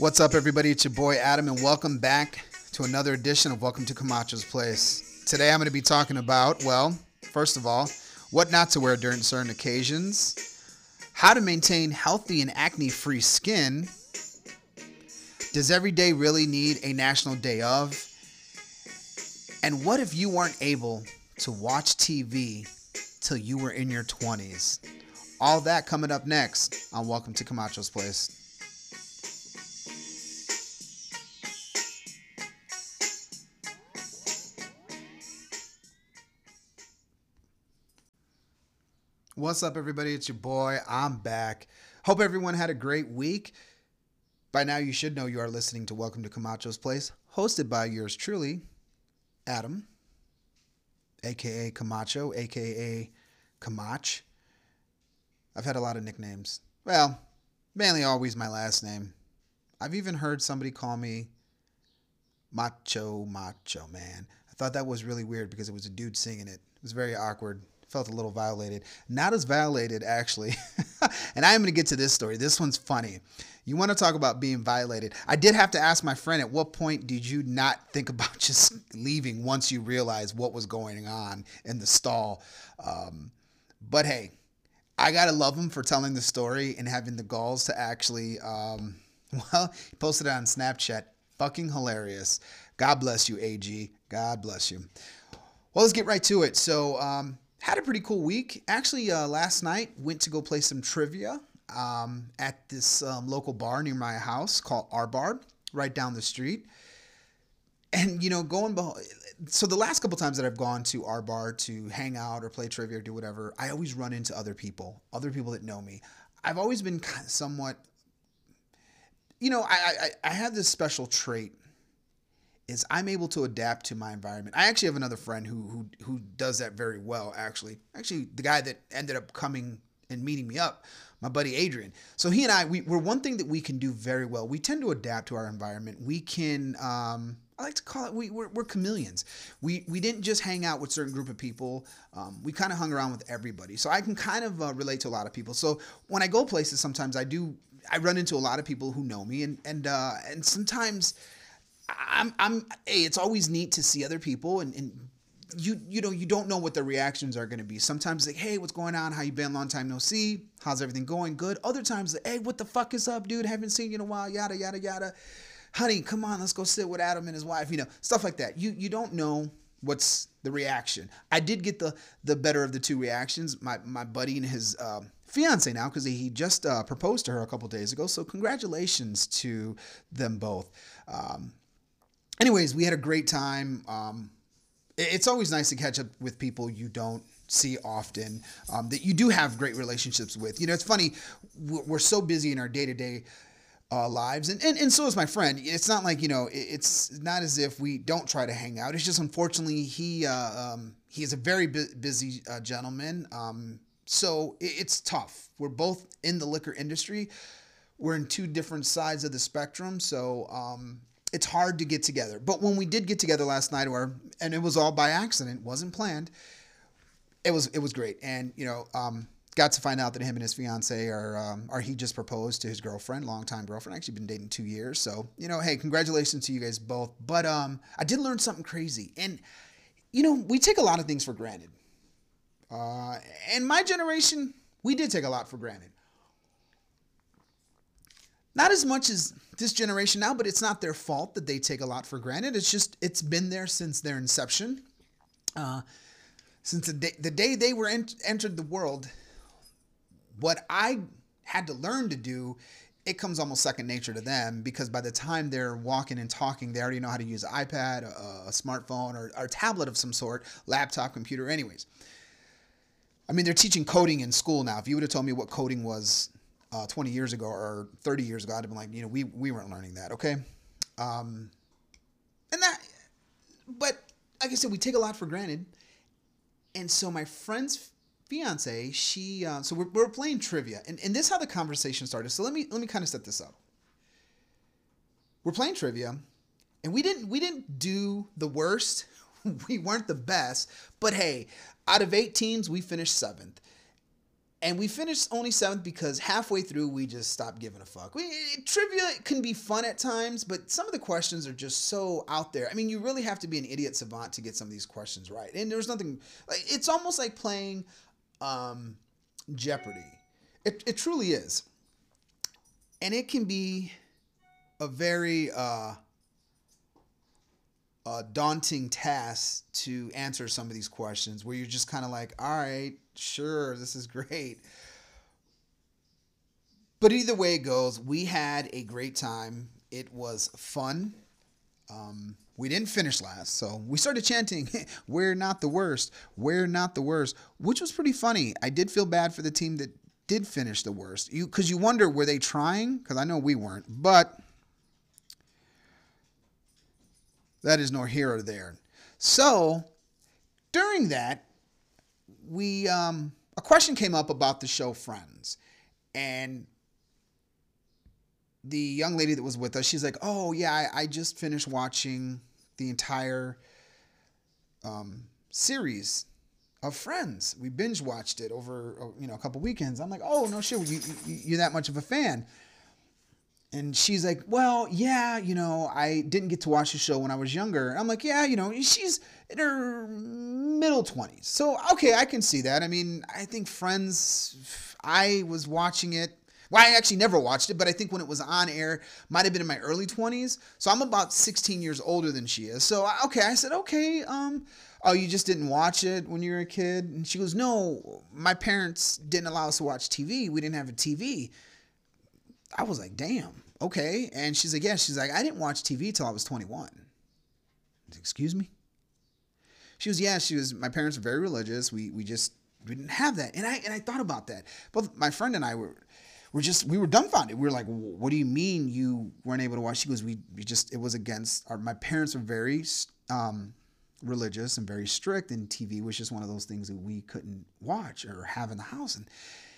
What's up, everybody? It's your boy Adam, and welcome back to another edition of Welcome to Camacho's Place. Today I'm going to be talking about, well, first of all, what not to wear during certain occasions, how to maintain healthy and acne free skin, does every day really need a national day of, and what if you weren't able to watch TV till you were in your 20s? All that coming up next on Welcome to Camacho's Place. What's up, everybody? It's your boy. I'm back. Hope everyone had a great week. By now, you should know you are listening to Welcome to Camacho's Place, hosted by yours truly, Adam, aka Camacho, aka Camach. I've had a lot of nicknames. Well, mainly always my last name. I've even heard somebody call me Macho Macho Man. I thought that was really weird because it was a dude singing it. It was very awkward. Felt a little violated. Not as violated, actually. and I am going to get to this story. This one's funny. You want to talk about being violated. I did have to ask my friend at what point did you not think about just leaving once you realized what was going on in the stall? Um, but hey, I gotta love him for telling the story and having the galls to actually, um, well, he posted it on Snapchat. Fucking hilarious. God bless you, AG. God bless you. Well, let's get right to it. So, um, had a pretty cool week. Actually, uh, last night went to go play some trivia um, at this um, local bar near my house called R Bar, right down the street. And you know, going so the last couple times that I've gone to R Bar to hang out or play trivia or do whatever, I always run into other people, other people that know me. I've always been somewhat, you know, I I, I have this special trait is I'm able to adapt to my environment. I actually have another friend who who who does that very well. Actually, actually, the guy that ended up coming and meeting me up, my buddy Adrian. So he and I, we, we're one thing that we can do very well. We tend to adapt to our environment. We can. Um, I like to call it we, we're, we're chameleons. We we didn't just hang out with certain group of people. Um, we kind of hung around with everybody. So I can kind of uh, relate to a lot of people. So when I go places, sometimes I do I run into a lot of people who know me, and and uh, and sometimes I'm, I'm, hey, it's always neat to see other people and, and you, you know, you don't know what their reactions are going to be. Sometimes like, hey, what's going on? How you been? Long time no see. How's everything going? Good. Other times like, hey, what the fuck is up, dude? Haven't seen you in a while. Yada yada yada. Honey, come on, let's go sit with Adam and his wife. You know, stuff like that. You you don't know what's the reaction. I did get the the better of the two reactions. My my buddy and his. Um, fiance now because he just uh, proposed to her a couple days ago. So congratulations to them both. Um, anyways, we had a great time. Um, it's always nice to catch up with people you don't see often um, that you do have great relationships with. You know, it's funny, we're so busy in our day to day lives, and, and, and so is my friend. It's not like, you know, it's not as if we don't try to hang out. It's just unfortunately, he, uh, um, he is a very bu- busy uh, gentleman. Um, so it's tough. We're both in the liquor industry. We're in two different sides of the spectrum. So, um, it's hard to get together. But when we did get together last night, or and it was all by accident, wasn't planned. It was it was great, and you know, um, got to find out that him and his fiance are um, he just proposed to his girlfriend, longtime girlfriend. Actually, been dating two years. So you know, hey, congratulations to you guys both. But um, I did learn something crazy, and you know, we take a lot of things for granted. Uh, and my generation, we did take a lot for granted. Not as much as this generation now, but it's not their fault that they take a lot for granted. It's just it's been there since their inception, uh, since the day, the day they were ent- entered the world. What I had to learn to do, it comes almost second nature to them because by the time they're walking and talking, they already know how to use an iPad, a, a smartphone, or, or a tablet of some sort, laptop, computer. Anyways, I mean they're teaching coding in school now. If you would have told me what coding was uh, 20 years ago or 30 years ago, I'd have been like, you know, we, we weren't learning that, okay? Um, and that, but like I said, we take a lot for granted. And so my friend's fiance, she, uh, so we're, we're playing trivia, and, and this is how the conversation started. So let me let me kind of set this up. We're playing trivia, and we didn't we didn't do the worst. we weren't the best, but hey, out of eight teams, we finished seventh. And we finished only seventh because halfway through we just stopped giving a fuck. We, trivia can be fun at times, but some of the questions are just so out there. I mean, you really have to be an idiot savant to get some of these questions right. And there's nothing like it's almost like playing um, Jeopardy. It, it truly is, and it can be a very uh, a daunting task to answer some of these questions where you're just kind of like, all right, sure, this is great. But either way it goes, we had a great time. It was fun. Um, we didn't finish last, so we started chanting, We're not the worst. We're not the worst, which was pretty funny. I did feel bad for the team that did finish the worst. You because you wonder were they trying? Because I know we weren't, but that is nor here or there. So during that, we um, a question came up about the show Friends, and the young lady that was with us, she's like, "Oh yeah, I, I just finished watching the entire um, series of Friends. We binge watched it over you know a couple weekends." I'm like, "Oh no shit, you, you you're that much of a fan?" And she's like, Well, yeah, you know, I didn't get to watch the show when I was younger. I'm like, Yeah, you know, she's in her middle 20s. So, okay, I can see that. I mean, I think Friends, I was watching it. Well, I actually never watched it, but I think when it was on air, might have been in my early 20s. So I'm about 16 years older than she is. So, okay, I said, Okay, um, oh, you just didn't watch it when you were a kid? And she goes, No, my parents didn't allow us to watch TV. We didn't have a TV. I was like, damn, okay. And she's like, yeah. She's like, I didn't watch TV till I was 21. Excuse me? She was, yeah. She was. My parents were very religious. We we just didn't have that. And I and I thought about that. Both my friend and I were were just we were dumbfounded. We were like, what do you mean you weren't able to watch? She goes, we we just it was against our. My parents were very. Um, religious and very strict and TV was just one of those things that we couldn't watch or have in the house and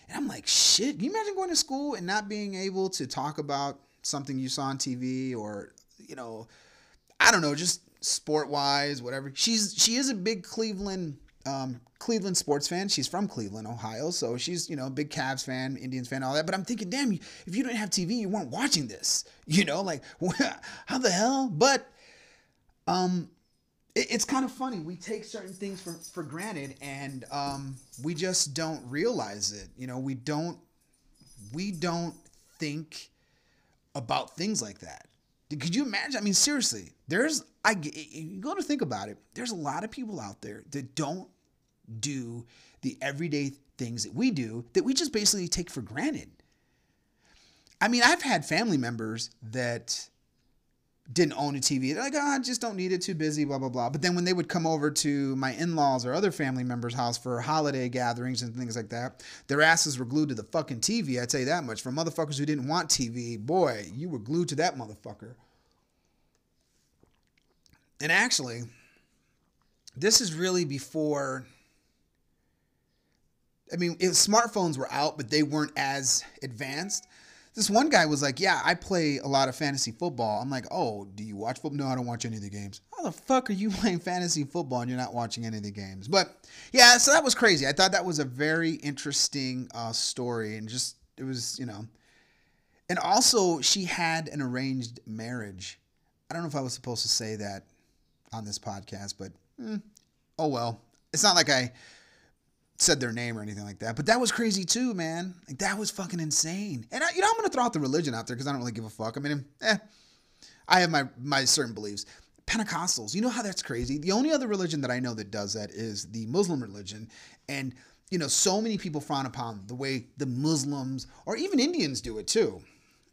and I'm like, shit, can you imagine going to school and not being able to talk about something you saw on TV or, you know, I don't know, just sport wise, whatever. She's she is a big Cleveland um, Cleveland sports fan. She's from Cleveland, Ohio, so she's you know big Cavs fan, Indians fan, all that. But I'm thinking, damn, if you didn't have TV, you weren't watching this. You know, like how the hell? But um, it's kind of funny. We take certain things for, for granted and um, we just don't realize it. You know, we don't we don't think about things like that. Could you imagine? I mean, seriously, there's I you go to think about it. There's a lot of people out there that don't do the everyday things that we do that we just basically take for granted. I mean, I've had family members that didn't own a TV. They're like, oh, I just don't need it, too busy, blah, blah, blah. But then when they would come over to my in laws or other family members' house for holiday gatherings and things like that, their asses were glued to the fucking TV. I'd tell you that much. For motherfuckers who didn't want TV, boy, you were glued to that motherfucker. And actually, this is really before. I mean, smartphones were out, but they weren't as advanced this one guy was like, "Yeah, I play a lot of fantasy football." I'm like, "Oh, do you watch football?" No, I don't watch any of the games. How the fuck are you playing fantasy football and you're not watching any of the games? But yeah, so that was crazy. I thought that was a very interesting uh, story, and just it was, you know, and also she had an arranged marriage. I don't know if I was supposed to say that on this podcast, but mm, oh well. It's not like I said their name or anything like that. But that was crazy too, man. Like that was fucking insane. And I, you know, I'm gonna throw out the religion out there because I don't really give a fuck. I mean, eh, I have my my certain beliefs. Pentecostals, you know how that's crazy. The only other religion that I know that does that is the Muslim religion, and you know, so many people frown upon the way the Muslims or even Indians do it too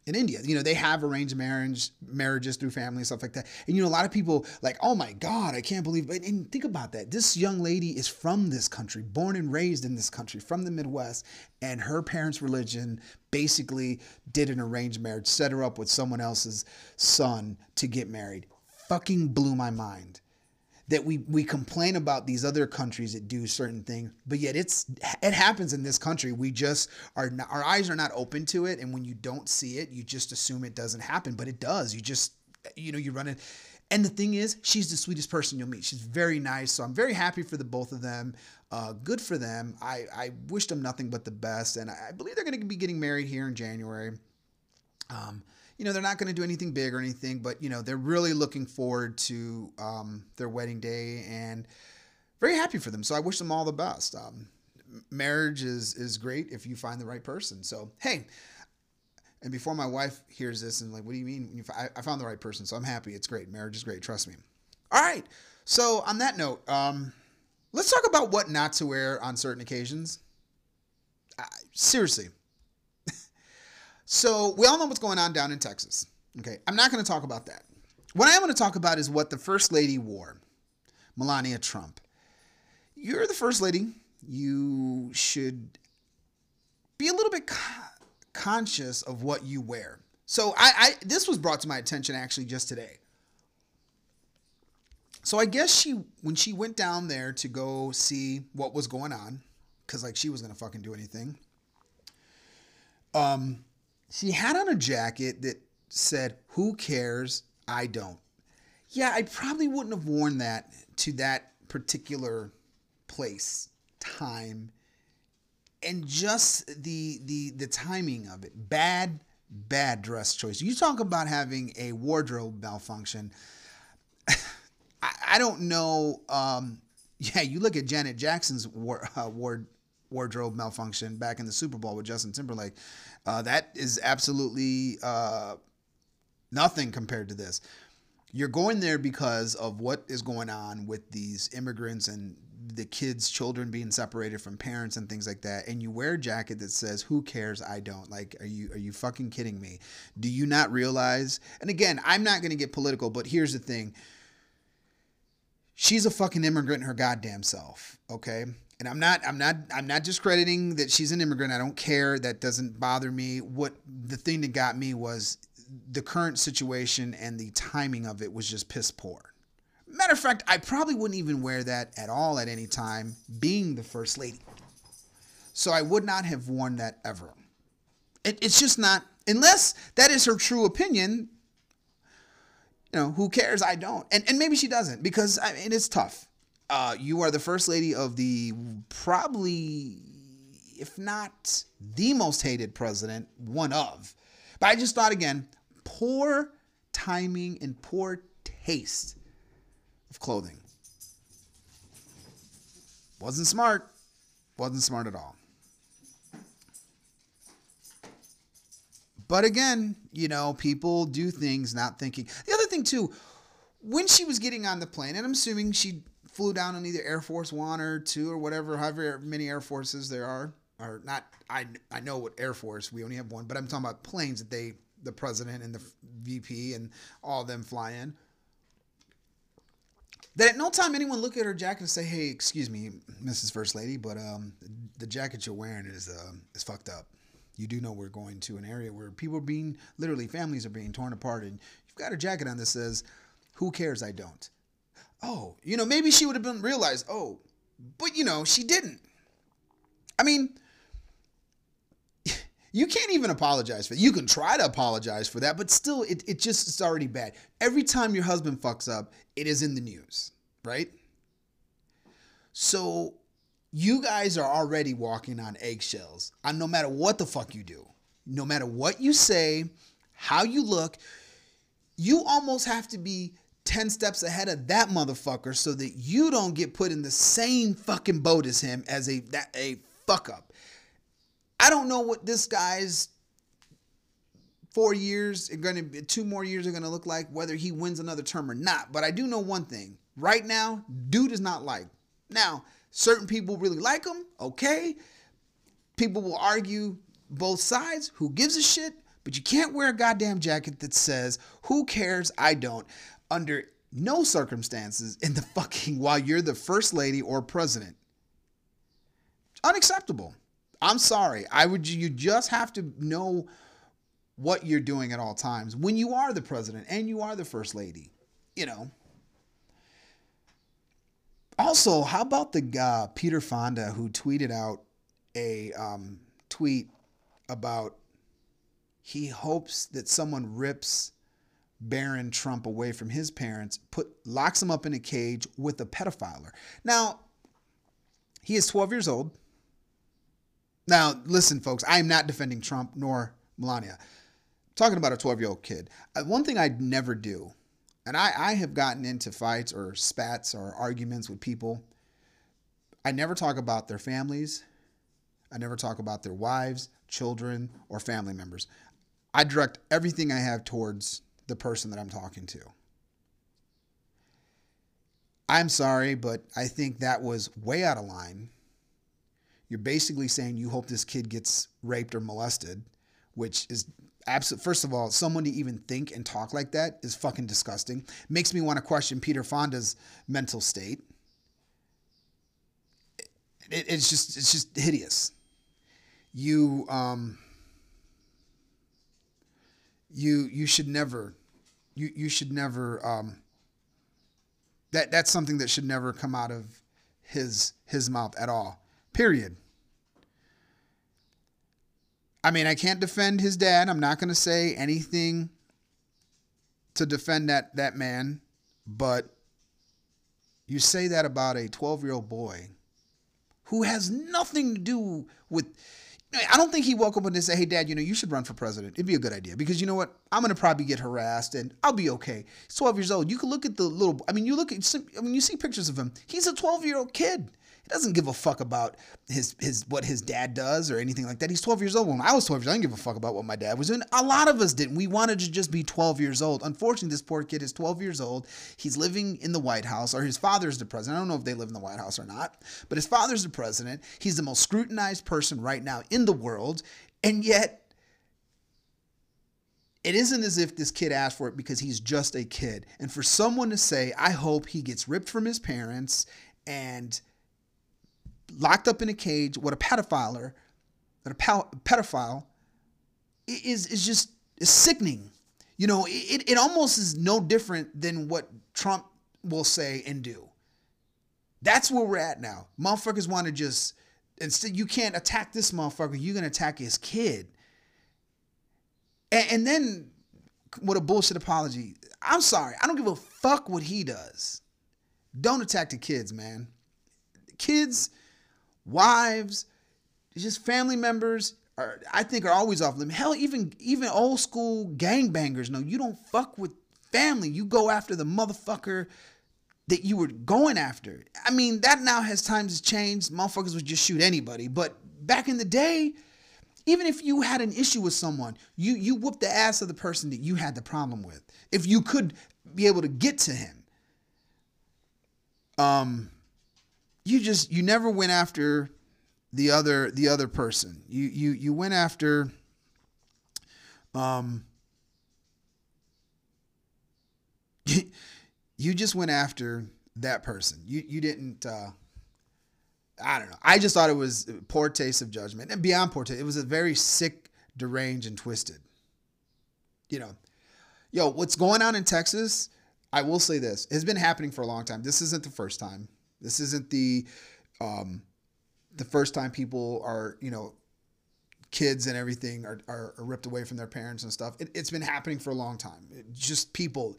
in India. You know, they have arranged marriage marriages through family and stuff like that. And you know, a lot of people like, oh my God, I can't believe it. And think about that. This young lady is from this country, born and raised in this country, from the Midwest, and her parents' religion basically did an arranged marriage, set her up with someone else's son to get married. Fucking blew my mind that we we complain about these other countries that do certain things, but yet it's it happens in this country. We just are not, our eyes are not open to it, and when you don't see it, you just assume it doesn't happen, but it does. You just you know you run it. And the thing is, she's the sweetest person you'll meet. She's very nice. So I'm very happy for the both of them. Uh, good for them. I, I wish them nothing but the best. And I, I believe they're going to be getting married here in January. Um, you know, they're not going to do anything big or anything, but, you know, they're really looking forward to um, their wedding day and very happy for them. So I wish them all the best. Um, marriage is, is great if you find the right person. So, hey, and before my wife hears this and like, what do you mean? I, found the right person, so I'm happy. It's great. Marriage is great. Trust me. All right. So on that note, um, let's talk about what not to wear on certain occasions. Uh, seriously. So we all know what's going on down in Texas. Okay. I'm not going to talk about that. What I am going to talk about is what the first lady wore, Melania Trump. You're the first lady. You should be a little bit conscious of what you wear. So I, I this was brought to my attention actually just today. So I guess she when she went down there to go see what was going on, because like she was gonna fucking do anything. Um, she had on a jacket that said, "Who cares? I don't." Yeah, I probably wouldn't have worn that to that particular place, time, and just the the the timing of it bad bad dress choice you talk about having a wardrobe malfunction I, I, don't know um, yeah you look at janet jackson's war, uh, ward, wardrobe malfunction back in the super bowl with justin timberlake uh, that is absolutely uh, nothing compared to this. You're going there because of what is going on with these immigrants and the kids children being separated from parents and things like that and you wear a jacket that says who cares? I don't. Like are you are you fucking kidding me? Do you not realize and again i'm not going to get political but here's the thing she's a fucking immigrant her goddamn self okay and i'm not i'm not i'm not discrediting that she's an immigrant i don't care that doesn't bother me what the thing that got me was the current situation and the timing of it was just piss poor Matter of fact, I probably wouldn't even wear that at all at any time, being the first lady. So I would not have worn that ever. It, it's just not, unless that is her true opinion. You know, who cares? I don't. And, and maybe she doesn't because I mean, it's tough. Uh, you are the first lady of the probably, if not the most hated president, one of. But I just thought again, poor timing and poor taste of clothing. Wasn't smart. Wasn't smart at all. But again, you know, people do things not thinking. The other thing, too, when she was getting on the plane, and I'm assuming she flew down on either Air Force One or two or whatever, however many Air Forces there are, or not. I I know what Air Force we only have one, but I'm talking about planes that they, the president and the VP and all of them fly in that at no time anyone look at her jacket and say, "Hey, excuse me, Mrs. First Lady, but um, the jacket you're wearing is uh, is fucked up." You do know we're going to an area where people are being literally families are being torn apart, and you've got a jacket on that says, "Who cares? I don't." Oh, you know, maybe she would have been realized. Oh, but you know, she didn't. I mean, you can't even apologize for that. You can try to apologize for that, but still, it, it just it's already bad. Every time your husband fucks up, it is in the news, right? So you guys are already walking on eggshells. No matter what the fuck you do, no matter what you say, how you look, you almost have to be 10 steps ahead of that motherfucker so that you don't get put in the same fucking boat as him as a that a fuck up. I don't know what this guy's four years are be, two more years are to look like, whether he wins another term or not. But I do know one thing right now, dude is not like. Now, certain people really like him, okay. People will argue both sides. Who gives a shit? But you can't wear a goddamn jacket that says, Who cares? I don't. Under no circumstances in the fucking while you're the first lady or president. Unacceptable. I'm sorry. I would you just have to know what you're doing at all times when you are the president and you are the first lady. You know. Also, how about the uh, Peter Fonda who tweeted out a um, tweet about he hopes that someone rips Barron Trump away from his parents, put locks him up in a cage with a pedophile. Now, he is 12 years old. Now, listen, folks, I am not defending Trump nor Melania. I'm talking about a 12 year old kid. Uh, one thing I'd never do, and I, I have gotten into fights or spats or arguments with people, I never talk about their families. I never talk about their wives, children, or family members. I direct everything I have towards the person that I'm talking to. I'm sorry, but I think that was way out of line. You're basically saying you hope this kid gets raped or molested, which is First of all, someone to even think and talk like that is fucking disgusting. Makes me want to question Peter Fonda's mental state. It, it's just it's just hideous. You um you you should never you you should never um that that's something that should never come out of his his mouth at all. Period. I mean, I can't defend his dad. I'm not going to say anything to defend that that man, but you say that about a 12-year-old boy who has nothing to do with I don't think he woke up and said, "Hey, Dad, you know you should run for president. It'd be a good idea because you know what? I'm gonna probably get harassed and I'll be okay." He's 12 years old. You can look at the little. I mean, you look at. I mean, you see pictures of him. He's a 12 year old kid doesn't give a fuck about his his what his dad does or anything like that. He's 12 years old. When I was 12 years old, I didn't give a fuck about what my dad was doing. A lot of us didn't. We wanted to just be 12 years old. Unfortunately, this poor kid is 12 years old. He's living in the White House, or his father's the president. I don't know if they live in the White House or not, but his father's the president. He's the most scrutinized person right now in the world, and yet it isn't as if this kid asked for it because he's just a kid. And for someone to say, I hope he gets ripped from his parents and locked up in a cage with a pedophile, a pedophile, is is just is sickening. You know, it, it almost is no different than what Trump will say and do. That's where we're at now. Motherfuckers want to just instead you can't attack this motherfucker, you're gonna attack his kid. And, and then with a bullshit apology, I'm sorry, I don't give a fuck what he does. Don't attack the kids, man. Kids wives, just family members are I think are always off limit. Hell, even even old school gangbangers. No, you don't fuck with family. You go after the motherfucker that you were going after. I mean, that now has times has changed. Motherfuckers would just shoot anybody. But back in the day, even if you had an issue with someone, you you whooped the ass of the person that you had the problem with. If you could be able to get to him. Um you just you never went after the other the other person. You you you went after um you just went after that person. You you didn't uh I don't know. I just thought it was poor taste of judgment. And beyond poor taste, it was a very sick, deranged, and twisted. You know, yo, what's going on in Texas, I will say this, has been happening for a long time. This isn't the first time. This isn't the um, the first time people are you know kids and everything are, are, are ripped away from their parents and stuff. It, has been happening for a long time. It, just people.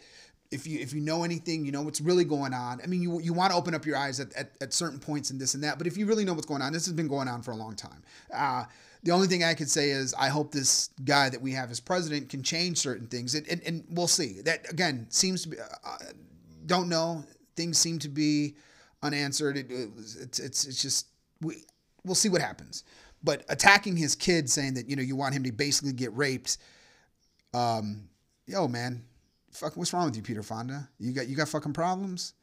If you if you know anything, you know what's really going on. I mean, you you want to open up your eyes at, at, at certain points and this and that. But if you really know what's going on, this has been going on for a long time. Uh, the only thing I could say is I hope this guy that we have as president can change certain things, and, and, and we'll see. That again seems to be. Uh, don't know. Things seem to be unanswered. It, it it's it's it's just we we'll see what happens. But attacking his kid, saying that you know you want him to basically get raped, um, yo man, fuck, what's wrong with you, Peter Fonda? You got you got fucking problems.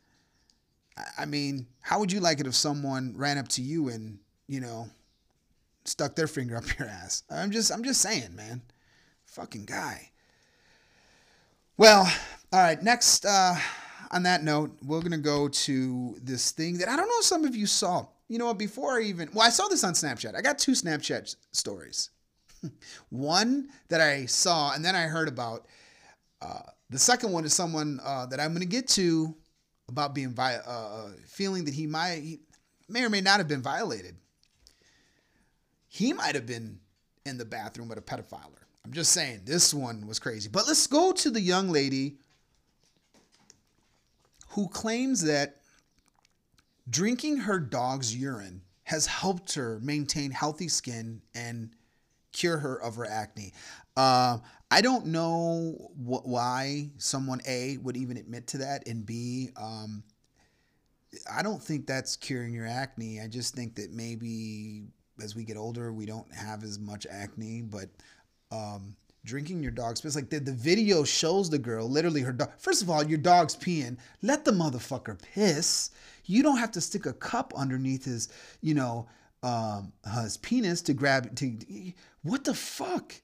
I, I mean, how would you like it if someone ran up to you and you know stuck their finger up your ass? I'm just I'm just saying, man, fucking guy. Well, all right, next. Uh, on that note, we're gonna go to this thing that I don't know if some of you saw. You know what? Before I even well, I saw this on Snapchat. I got two Snapchat stories. one that I saw and then I heard about. Uh, the second one is someone uh, that I'm gonna get to about being vi- uh, uh, feeling that he might he may or may not have been violated. He might have been in the bathroom with a pedophile. I'm just saying, this one was crazy. But let's go to the young lady who claims that drinking her dog's urine has helped her maintain healthy skin and cure her of her acne. Uh, I don't know wh- why someone A would even admit to that, and B, um, I don't think that's curing your acne. I just think that maybe as we get older, we don't have as much acne, but um, drinking your dog's piss. Like the, the video shows the girl, literally her dog. First of all, your dog's peeing. Let the motherfucker piss. You don't have to stick a cup underneath his, you know, um, his penis to grab to. What the fuck?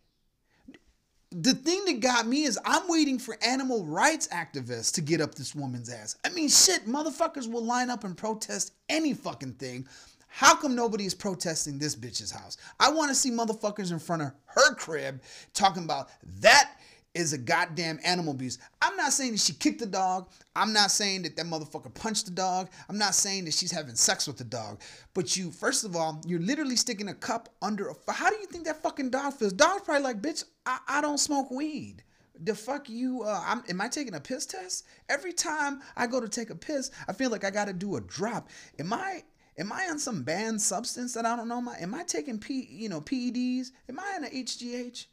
The thing that got me is I'm waiting for animal rights activists to get up this woman's ass. I mean, shit, motherfuckers will line up and protest any fucking thing how come nobody is protesting this bitch's house? I want to see motherfuckers in front of her crib talking about that is a goddamn animal abuse. I'm not saying that she kicked the dog. I'm not saying that that motherfucker punched the dog. I'm not saying that she's having sex with the dog. But you, first of all, you're literally sticking a cup under a. How do you think that fucking dog feels? Dog's probably like, bitch, I, I don't smoke weed. The fuck you? Uh, I'm, am I taking a piss test? Every time I go to take a piss, I feel like I got to do a drop. Am I Am I on some banned substance that I don't know? My am I taking P you know PEDs? Am I on a HGH?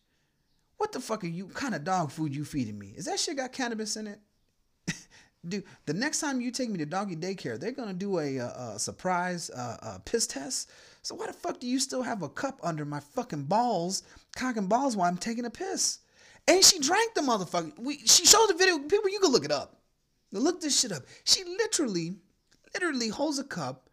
What the fuck are you kind of dog food you feeding me? Is that shit got cannabis in it? Dude, the next time you take me to doggy daycare, they're gonna do a, a, a surprise uh, a piss test. So why the fuck do you still have a cup under my fucking balls, cocking balls while I'm taking a piss? And she drank the motherfucker. We, she showed the video. People, you can look it up. Look this shit up. She literally, literally holds a cup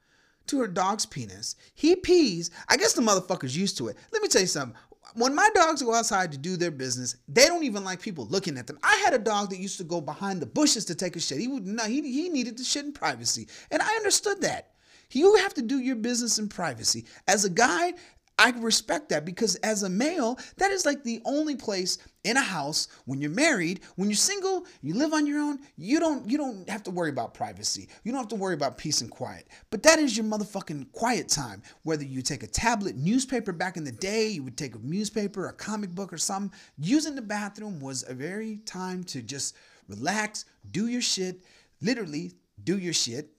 to her dog's penis. He pees. I guess the motherfucker's used to it. Let me tell you something. When my dogs go outside to do their business, they don't even like people looking at them. I had a dog that used to go behind the bushes to take a shit. He would not. He, he needed to shit in privacy, and I understood that. You have to do your business in privacy. As a guy, I respect that because as a male, that is like the only place in a house when you're married, when you're single, you live on your own, you don't you don't have to worry about privacy. You don't have to worry about peace and quiet. But that is your motherfucking quiet time. Whether you take a tablet, newspaper back in the day, you would take a newspaper, a comic book or something. Using the bathroom was a very time to just relax, do your shit, literally do your shit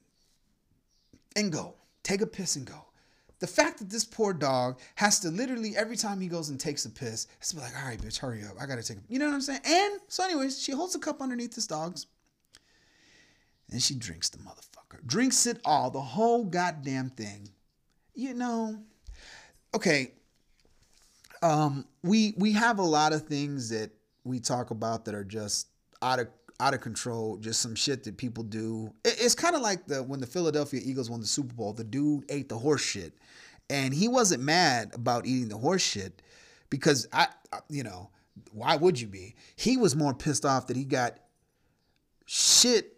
and go. Take a piss and go the fact that this poor dog has to literally every time he goes and takes a piss, be like, all right, bitch, hurry up. I gotta take a you know what I'm saying? And so, anyways, she holds a cup underneath this dog's and she drinks the motherfucker. Drinks it all, the whole goddamn thing. You know, okay. Um, we we have a lot of things that we talk about that are just out of out of control, just some shit that people do. It's kind of like the when the Philadelphia Eagles won the Super Bowl, the dude ate the horse shit, and he wasn't mad about eating the horse shit because I, you know, why would you be? He was more pissed off that he got shit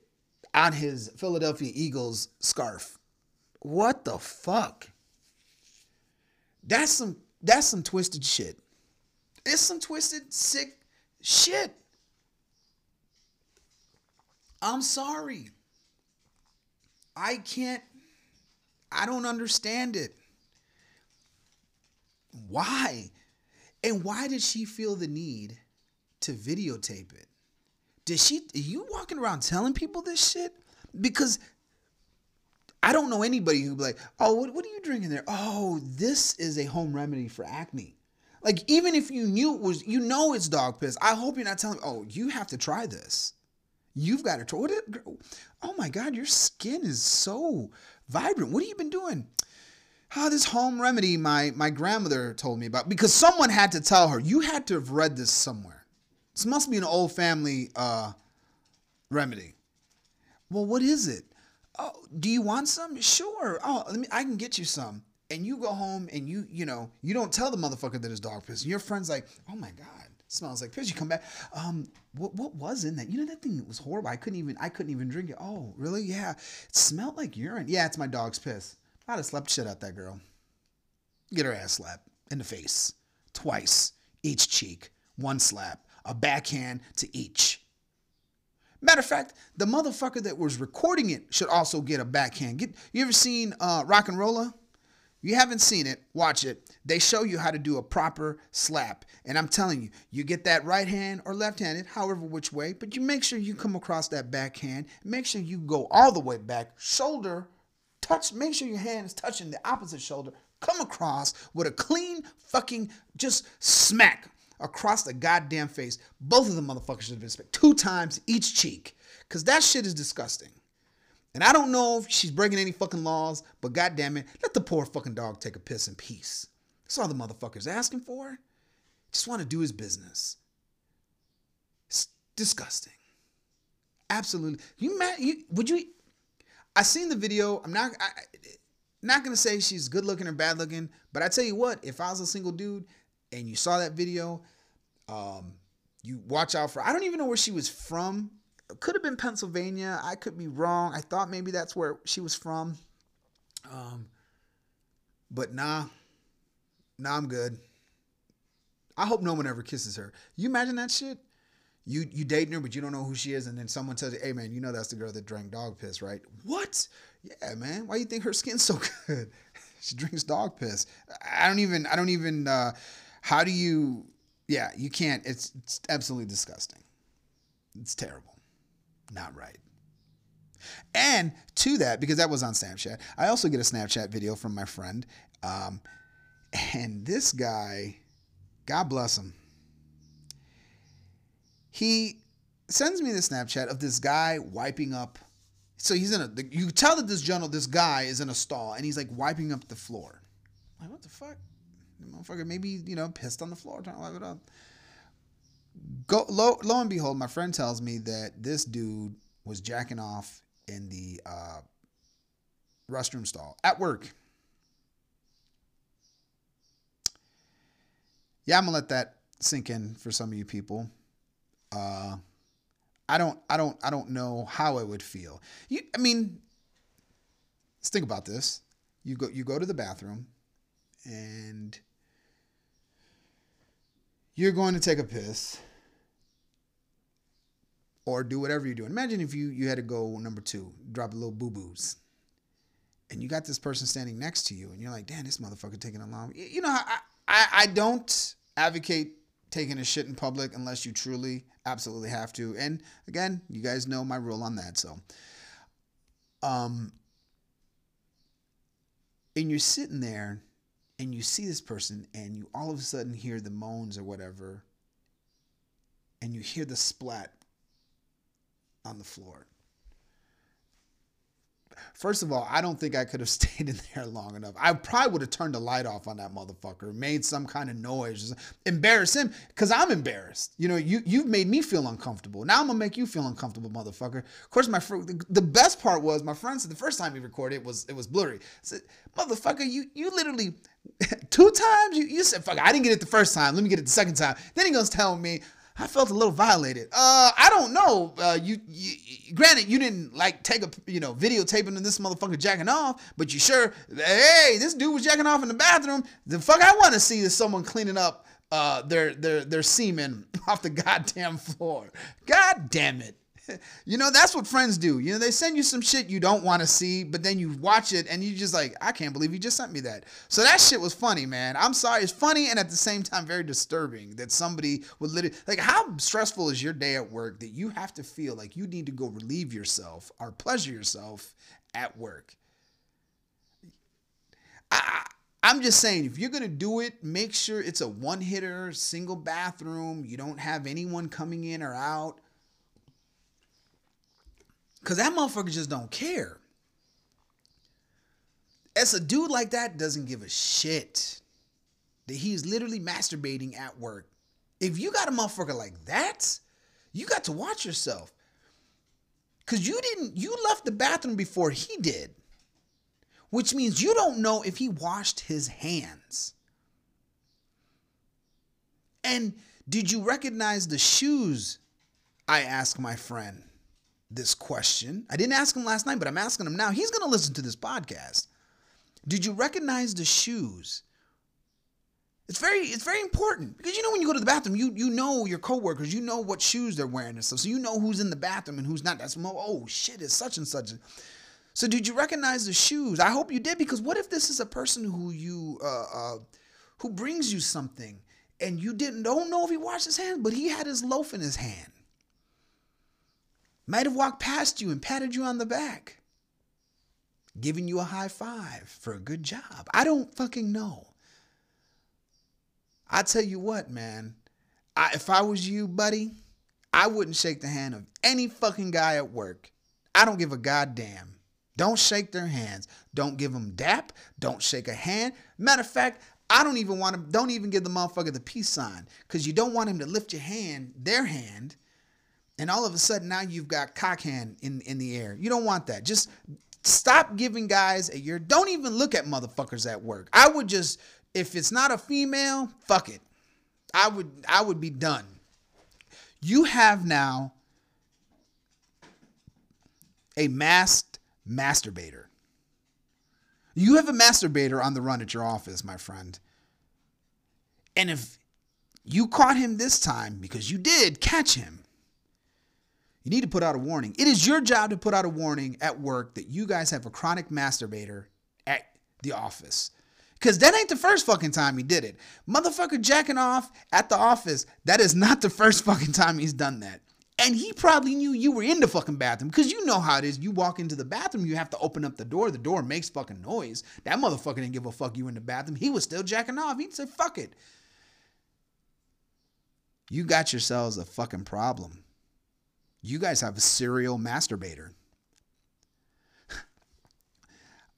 on his Philadelphia Eagles scarf. What the fuck? That's some that's some twisted shit. It's some twisted sick shit. I'm sorry. I can't, I don't understand it. Why? And why did she feel the need to videotape it? Did she, are you walking around telling people this shit? Because I don't know anybody who'd be like, oh, what, what are you drinking there? Oh, this is a home remedy for acne. Like, even if you knew it was, you know it's dog piss. I hope you're not telling oh, you have to try this. You've got. What it, oh my God, your skin is so vibrant. What have you been doing? Oh, this home remedy my, my grandmother told me about because someone had to tell her. You had to have read this somewhere. This must be an old family uh, remedy. Well, what is it? Oh, do you want some? Sure. Oh, let me. I can get you some. And you go home and you, you know, you don't tell the motherfucker that it's dog piss. Your friend's like, oh my god, smells like piss. You come back. Um, what what was in that? You know that thing was horrible. I couldn't even I couldn't even drink it. Oh, really? Yeah. It smelled like urine. Yeah, it's my dog's piss. I'd have slept shit out that girl. Get her ass slapped in the face. Twice. Each cheek. One slap. A backhand to each. Matter of fact, the motherfucker that was recording it should also get a backhand. Get you ever seen uh, RocknRolla? you haven't seen it, watch it. They show you how to do a proper slap. And I'm telling you, you get that right hand or left handed, however which way, but you make sure you come across that backhand. Make sure you go all the way back, shoulder touch, make sure your hand is touching the opposite shoulder. Come across with a clean fucking just smack across the goddamn face. Both of the motherfuckers should have been smacked two times each cheek. Cause that shit is disgusting. And I don't know if she's breaking any fucking laws, but goddamn it, let the poor fucking dog take a piss in peace. That's all the motherfucker's asking for. Just want to do his business. It's disgusting. Absolutely. You mad? You would you? I seen the video. I'm not. I, not gonna say she's good looking or bad looking, but I tell you what, if I was a single dude and you saw that video, um, you watch out for. I don't even know where she was from could have been Pennsylvania. I could be wrong. I thought maybe that's where she was from. Um, but nah, nah, I'm good. I hope no one ever kisses her. You imagine that shit? You you dating her, but you don't know who she is, and then someone tells you, "Hey man, you know that's the girl that drank dog piss, right?" What? Yeah, man. Why you think her skin's so good? she drinks dog piss. I don't even. I don't even. Uh, how do you? Yeah, you can't. It's, it's absolutely disgusting. It's terrible not right. And to that, because that was on Snapchat, I also get a Snapchat video from my friend. Um, and this guy, God bless him, he sends me the Snapchat of this guy wiping up. So he's in a, you tell that this general, this guy is in a stall and he's like wiping up the floor. Like, what the fuck? The motherfucker maybe, you know, pissed on the floor trying to wipe it up go lo, lo and behold, my friend tells me that this dude was jacking off in the uh, restroom stall at work. Yeah, I'm gonna let that sink in for some of you people. Uh, I don't, I don't, I don't know how it would feel. You, I mean, let's think about this. You go, you go to the bathroom, and you're going to take a piss or do whatever you're doing. Imagine if you you had to go number two, drop a little boo boos, and you got this person standing next to you, and you're like, "Damn, this motherfucker taking a long." You know, how I I, I don't advocate taking a shit in public unless you truly absolutely have to. And again, you guys know my rule on that. So, um, and you're sitting there, and you see this person, and you all of a sudden hear the moans or whatever, and you hear the splat on the floor. First of all, I don't think I could have stayed in there long enough. I probably would have turned the light off on that motherfucker, made some kind of noise, embarrass him, because I'm embarrassed. You know, you you've made me feel uncomfortable. Now I'm gonna make you feel uncomfortable, motherfucker. Of course, my fr- the best part was my friend said the first time he recorded it was it was blurry. I said, motherfucker, you you literally two times you you said fuck. I didn't get it the first time. Let me get it the second time. Then he goes telling me I felt a little violated. Uh, I don't know. Uh, you, you, granted, you didn't like take a you know videotaping of this motherfucker jacking off, but you sure, hey, this dude was jacking off in the bathroom. The fuck I want to see is someone cleaning up uh their their their semen off the goddamn floor. God damn it. you know, that's what friends do. You know, they send you some shit you don't want to see, but then you watch it and you just like, I can't believe you just sent me that. So that shit was funny, man. I'm sorry. It's funny and at the same time very disturbing that somebody would literally like how stressful is your day at work that you have to feel like you need to go relieve yourself or pleasure yourself at work. I, I'm just saying, if you're gonna do it, make sure it's a one hitter, single bathroom. You don't have anyone coming in or out. Cause that motherfucker just don't care. As a dude like that doesn't give a shit that he's literally masturbating at work. If you got a motherfucker like that, you got to watch yourself. Cause you didn't, you left the bathroom before he did. Which means you don't know if he washed his hands. And did you recognize the shoes? I asked my friend this question. I didn't ask him last night, but I'm asking him now. He's going to listen to this podcast. Did you recognize the shoes? It's very it's very important because you know when you go to the bathroom, you you know your coworkers, you know what shoes they're wearing and stuff, so you know who's in the bathroom and who's not. That's oh shit, it's such and such. So did you recognize the shoes? I hope you did because what if this is a person who you uh, uh, who brings you something and you didn't don't know if he washed his hands, but he had his loaf in his hand. Might have walked past you and patted you on the back, giving you a high five for a good job. I don't fucking know. I tell you what, man. I, if I was you, buddy, I wouldn't shake the hand of any fucking guy at work. I don't give a goddamn. Don't shake their hands. Don't give them dap. Don't shake a hand. Matter of fact, I don't even want to, don't even give the motherfucker the peace sign because you don't want him to lift your hand, their hand, and all of a sudden now you've got cock hand in, in the air. You don't want that. Just stop giving guys a year. Don't even look at motherfuckers at work. I would just, if it's not a female, fuck it. I would, I would be done. You have now a masked masturbator. You have a masturbator on the run at your office, my friend. And if you caught him this time, because you did catch him, you need to put out a warning. It is your job to put out a warning at work that you guys have a chronic masturbator at the office. Because that ain't the first fucking time he did it. Motherfucker jacking off at the office, that is not the first fucking time he's done that. And he probably knew you were in the fucking bathroom because you know how it is. You walk into the bathroom, you have to open up the door. The door makes fucking noise. That motherfucker didn't give a fuck you in the bathroom. He was still jacking off. He'd say, fuck it. You got yourselves a fucking problem. You guys have a serial masturbator.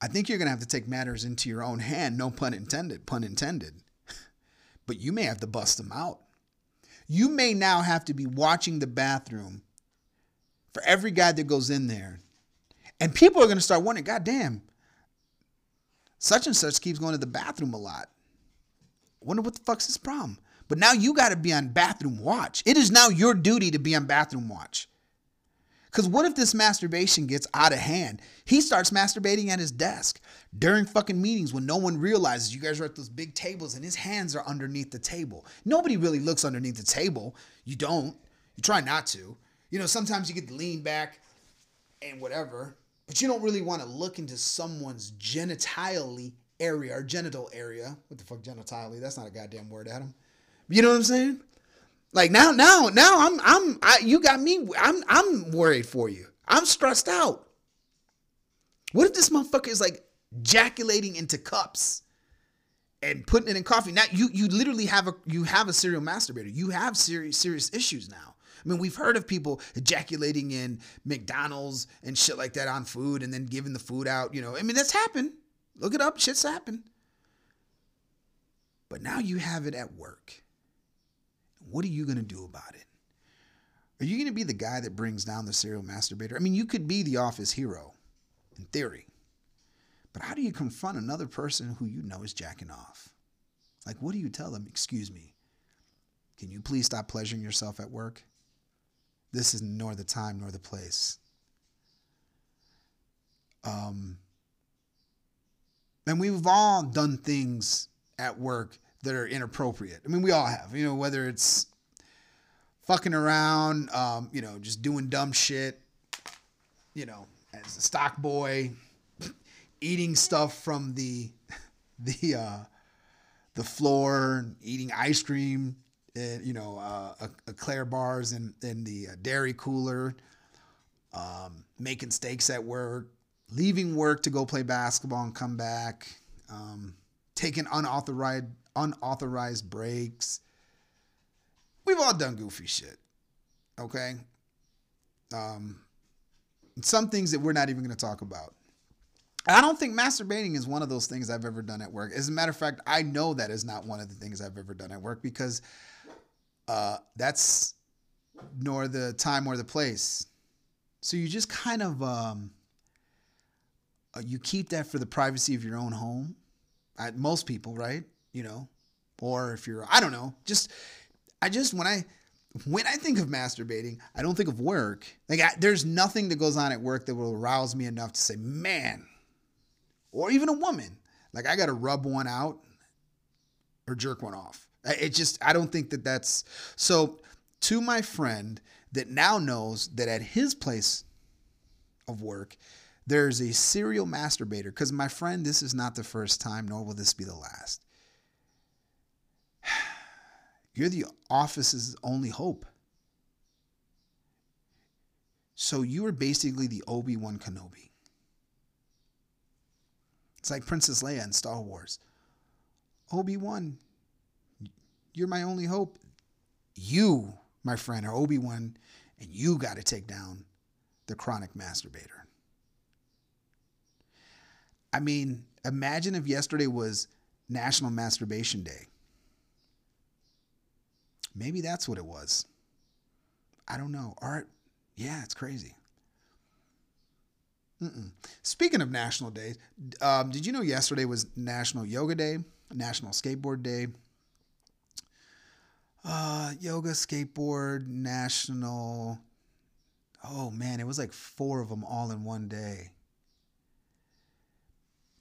I think you're going to have to take matters into your own hand, no pun intended, pun intended. But you may have to bust them out. You may now have to be watching the bathroom for every guy that goes in there. And people are going to start wondering, God damn, such and such keeps going to the bathroom a lot. Wonder what the fuck's his problem? But now you got to be on bathroom watch. It is now your duty to be on bathroom watch. Because what if this masturbation gets out of hand? He starts masturbating at his desk during fucking meetings when no one realizes you guys are at those big tables and his hands are underneath the table. Nobody really looks underneath the table. You don't. You try not to. You know, sometimes you get to lean back and whatever, but you don't really want to look into someone's genitally area or genital area. What the fuck, genitally? That's not a goddamn word, Adam. You know what I'm saying? Like now, now, now I'm I'm I, you got me. I'm I'm worried for you. I'm stressed out. What if this motherfucker is like jaculating into cups and putting it in coffee? Now you you literally have a you have a serial masturbator. You have serious serious issues now. I mean, we've heard of people ejaculating in McDonald's and shit like that on food and then giving the food out. You know, I mean, that's happened. Look it up. Shit's happened. But now you have it at work. What are you going to do about it? Are you going to be the guy that brings down the serial masturbator? I mean, you could be the office hero in theory. But how do you confront another person who you know is jacking off? Like, what do you tell them? Excuse me. Can you please stop pleasuring yourself at work? This is nor the time nor the place. Um, and we've all done things at work that are inappropriate. I mean, we all have, you know, whether it's fucking around, um, you know, just doing dumb shit, you know, as a stock boy, eating stuff from the the uh, the floor, eating ice cream, and, you know, uh, eclair bars in in the uh, dairy cooler, um, making steaks at work, leaving work to go play basketball and come back, um, taking unauthorized unauthorized breaks. We've all done goofy shit. Okay? Um, some things that we're not even going to talk about. I don't think masturbating is one of those things I've ever done at work. As a matter of fact, I know that is not one of the things I've ever done at work because uh, that's nor the time or the place. So you just kind of um, uh, you keep that for the privacy of your own home. I, most people, right? You know, or if you're, I don't know, just, I just, when I, when I think of masturbating, I don't think of work. Like, I, there's nothing that goes on at work that will arouse me enough to say, man, or even a woman, like, I got to rub one out or jerk one off. It just, I don't think that that's so. To my friend that now knows that at his place of work, there's a serial masturbator. Because, my friend, this is not the first time, nor will this be the last. You're the office's only hope. So you are basically the Obi Wan Kenobi. It's like Princess Leia in Star Wars. Obi Wan, you're my only hope. You, my friend, are Obi Wan, and you got to take down the chronic masturbator. I mean, imagine if yesterday was National Masturbation Day. Maybe that's what it was. I don't know. Art, yeah, it's crazy. Mm-mm. Speaking of national days, um, did you know yesterday was National Yoga Day, National Skateboard Day, uh, yoga, skateboard, national. Oh man, it was like four of them all in one day.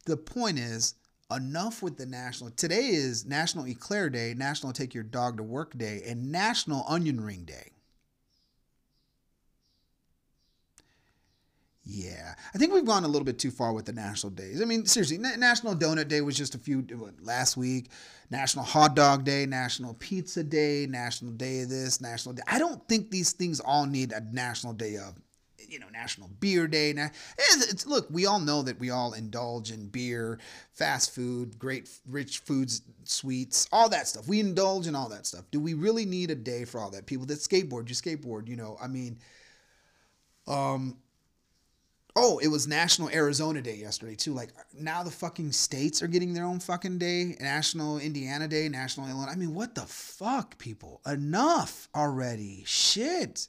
The point is, enough with the national. Today is National Eclair Day, National Take Your Dog to Work Day, and National Onion Ring Day. Yeah, I think we've gone a little bit too far with the national days. I mean, seriously, National Donut Day was just a few what, last week. National Hot Dog Day, National Pizza Day, National Day of this, National Day. I don't think these things all need a national day of. You know, National Beer Day. Now, it's, it's, look, we all know that we all indulge in beer, fast food, great rich foods, sweets, all that stuff. We indulge in all that stuff. Do we really need a day for all that? People that skateboard, you skateboard. You know, I mean, um, Oh, it was National Arizona Day yesterday too. Like now the fucking states are getting their own fucking day. National Indiana Day, National Illinois. I mean, what the fuck, people? Enough already. Shit.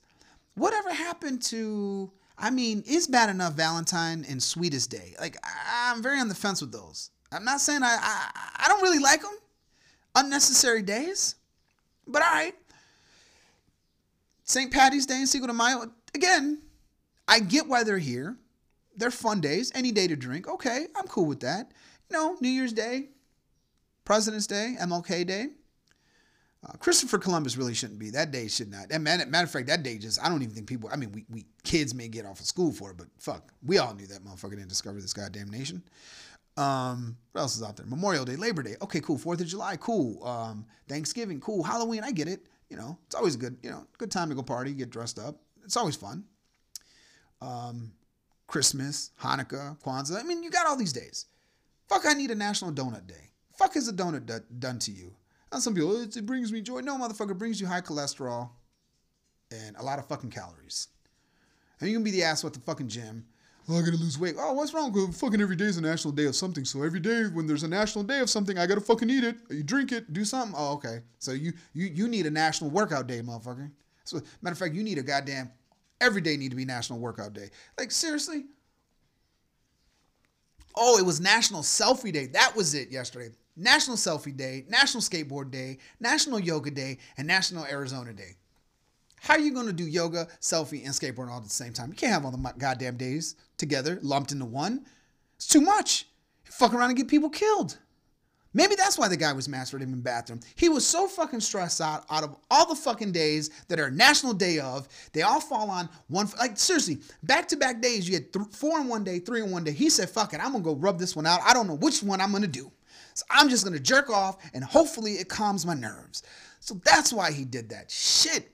Whatever happened to I mean, it's bad enough Valentine and Sweetest Day. Like I'm very on the fence with those. I'm not saying I I, I don't really like them. Unnecessary days. But all right. St. Patty's Day and Cinco de Mayo. Again, I get why they're here they're fun days. Any day to drink. Okay, I'm cool with that. You know, New Year's Day, President's Day, MLK Day. Uh, Christopher Columbus really shouldn't be. That day should not. And matter, matter of fact, that day just, I don't even think people, I mean, we, we kids may get off of school for it, but fuck, we all knew that motherfucker didn't discover this goddamn nation. Um, what else is out there? Memorial Day, Labor Day. Okay, cool. Fourth of July, cool. Um, Thanksgiving, cool. Halloween, I get it. You know, it's always a good, you know, good time to go party, get dressed up. It's always fun. Um, Christmas, Hanukkah, Kwanzaa. I mean, you got all these days. Fuck, I need a National Donut Day. Fuck is a donut done to you? Some people, it, it brings me joy. No, motherfucker, brings you high cholesterol and a lot of fucking calories. And you can be the ass with the fucking gym. Oh, I gotta lose weight. Oh, what's wrong? with fucking every day is a national day of something. So every day when there's a national day of something, I gotta fucking eat it. You drink it, do something. Oh, okay. So you you you need a national workout day, motherfucker. So matter of fact, you need a goddamn Every day need to be National Workout Day. Like seriously? Oh, it was National Selfie Day. That was it yesterday. National Selfie Day, National Skateboard Day, National Yoga Day, and National Arizona Day. How are you going to do yoga, selfie, and skateboard all at the same time? You can't have all the goddamn days together lumped into one. It's too much. You fuck around and get people killed. Maybe that's why the guy was masturbating in the bathroom. He was so fucking stressed out out of all the fucking days that are National Day of. They all fall on one. Like seriously, back to back days. You had th- four in one day, three in one day. He said, "Fuck it, I'm gonna go rub this one out. I don't know which one I'm gonna do. So I'm just gonna jerk off, and hopefully it calms my nerves." So that's why he did that shit.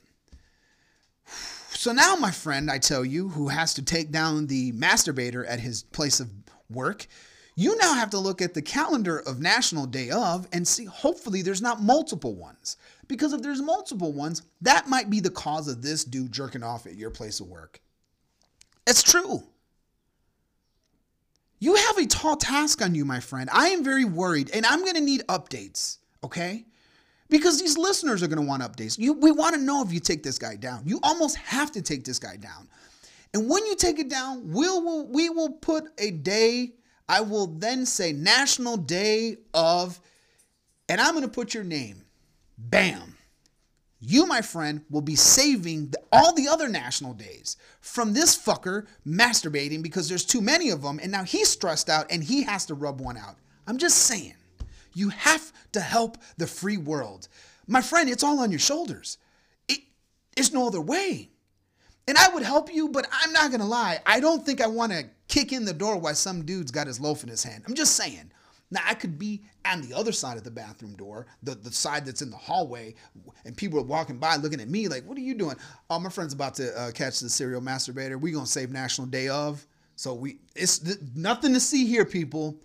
So now, my friend, I tell you, who has to take down the masturbator at his place of work you now have to look at the calendar of National Day of and see, hopefully, there's not multiple ones. Because if there's multiple ones, that might be the cause of this dude jerking off at your place of work. It's true. You have a tall task on you, my friend. I am very worried, and I'm going to need updates, okay? Because these listeners are going to want updates. You, we want to know if you take this guy down. You almost have to take this guy down. And when you take it down, we'll, we'll we will put a day I will then say National Day of, and I'm going to put your name. Bam. You, my friend, will be saving the, all the other national days from this fucker masturbating because there's too many of them and now he's stressed out and he has to rub one out. I'm just saying, you have to help the free world. My friend, it's all on your shoulders. It, it's no other way. And I would help you, but I'm not gonna lie. I don't think I want to kick in the door while some dude's got his loaf in his hand. I'm just saying. Now I could be on the other side of the bathroom door, the, the side that's in the hallway, and people are walking by looking at me like, "What are you doing?" Oh, my friend's about to uh, catch the serial masturbator. We gonna save National Day of, so we it's th- nothing to see here, people.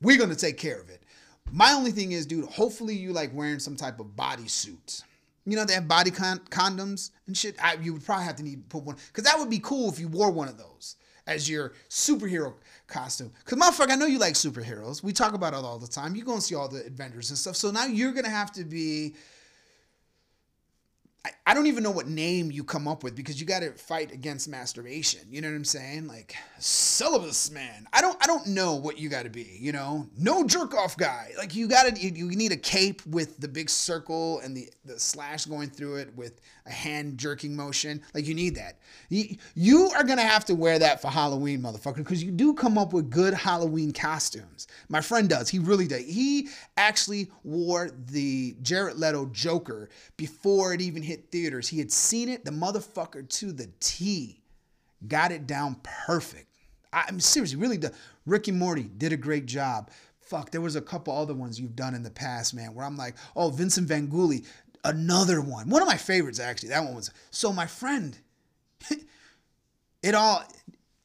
We're gonna take care of it. My only thing is, dude. Hopefully you like wearing some type of bodysuit. You know they have body con- condoms and shit. I, you would probably have to need to put one because that would be cool if you wore one of those as your superhero costume. Cause motherfucker, I know you like superheroes. We talk about it all the time. You go and see all the Avengers and stuff. So now you're gonna have to be I don't even know what name you come up with because you got to fight against masturbation. You know what I'm saying? Like syllabus man. I don't I don't know what you got to be. You know, no jerk off guy. Like you got to you, you need a cape with the big circle and the the slash going through it with a hand jerking motion. Like you need that. You, you are gonna have to wear that for Halloween, motherfucker, because you do come up with good Halloween costumes. My friend does. He really does. He actually wore the Jared Leto Joker before it even hit theaters. He had seen it, the motherfucker to the T. Got it down perfect. I, am seriously, really, the Rick and Morty did a great job. Fuck, there was a couple other ones you've done in the past, man, where I'm like, oh, Vincent Van Gulli, another one. One of my favorites, actually. That one was so my friend. it all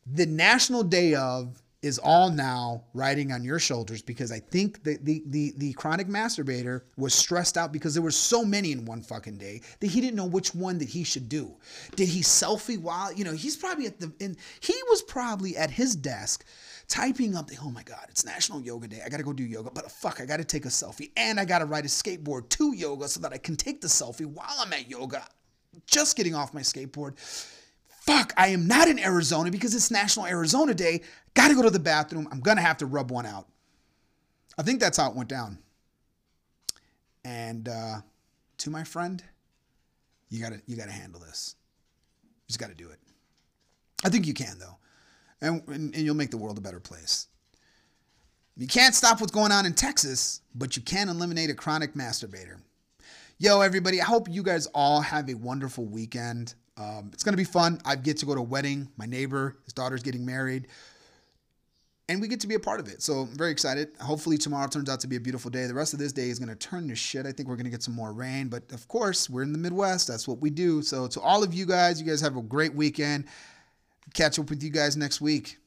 the national day of is all now riding on your shoulders because I think the, the the the chronic masturbator was stressed out because there were so many in one fucking day that he didn't know which one that he should do. Did he selfie while you know he's probably at the in he was probably at his desk typing up the oh my god it's National Yoga Day I gotta go do yoga but fuck I gotta take a selfie and I gotta ride a skateboard to yoga so that I can take the selfie while I'm at yoga. Just getting off my skateboard fuck, I am not in Arizona because it's National Arizona Day. Gotta go to the bathroom. I'm gonna have to rub one out. I think that's how it went down. And uh, to my friend, you gotta you gotta handle this. You just gotta do it. I think you can though, and, and, and you'll make the world a better place. You can't stop what's going on in Texas, but you can eliminate a chronic masturbator. Yo, everybody, I hope you guys all have a wonderful weekend. Um, it's going to be fun. I get to go to a wedding. My neighbor, his daughter's getting married. And we get to be a part of it. So I'm very excited. Hopefully, tomorrow turns out to be a beautiful day. The rest of this day is going to turn to shit. I think we're going to get some more rain. But of course, we're in the Midwest. That's what we do. So, to all of you guys, you guys have a great weekend. Catch up with you guys next week.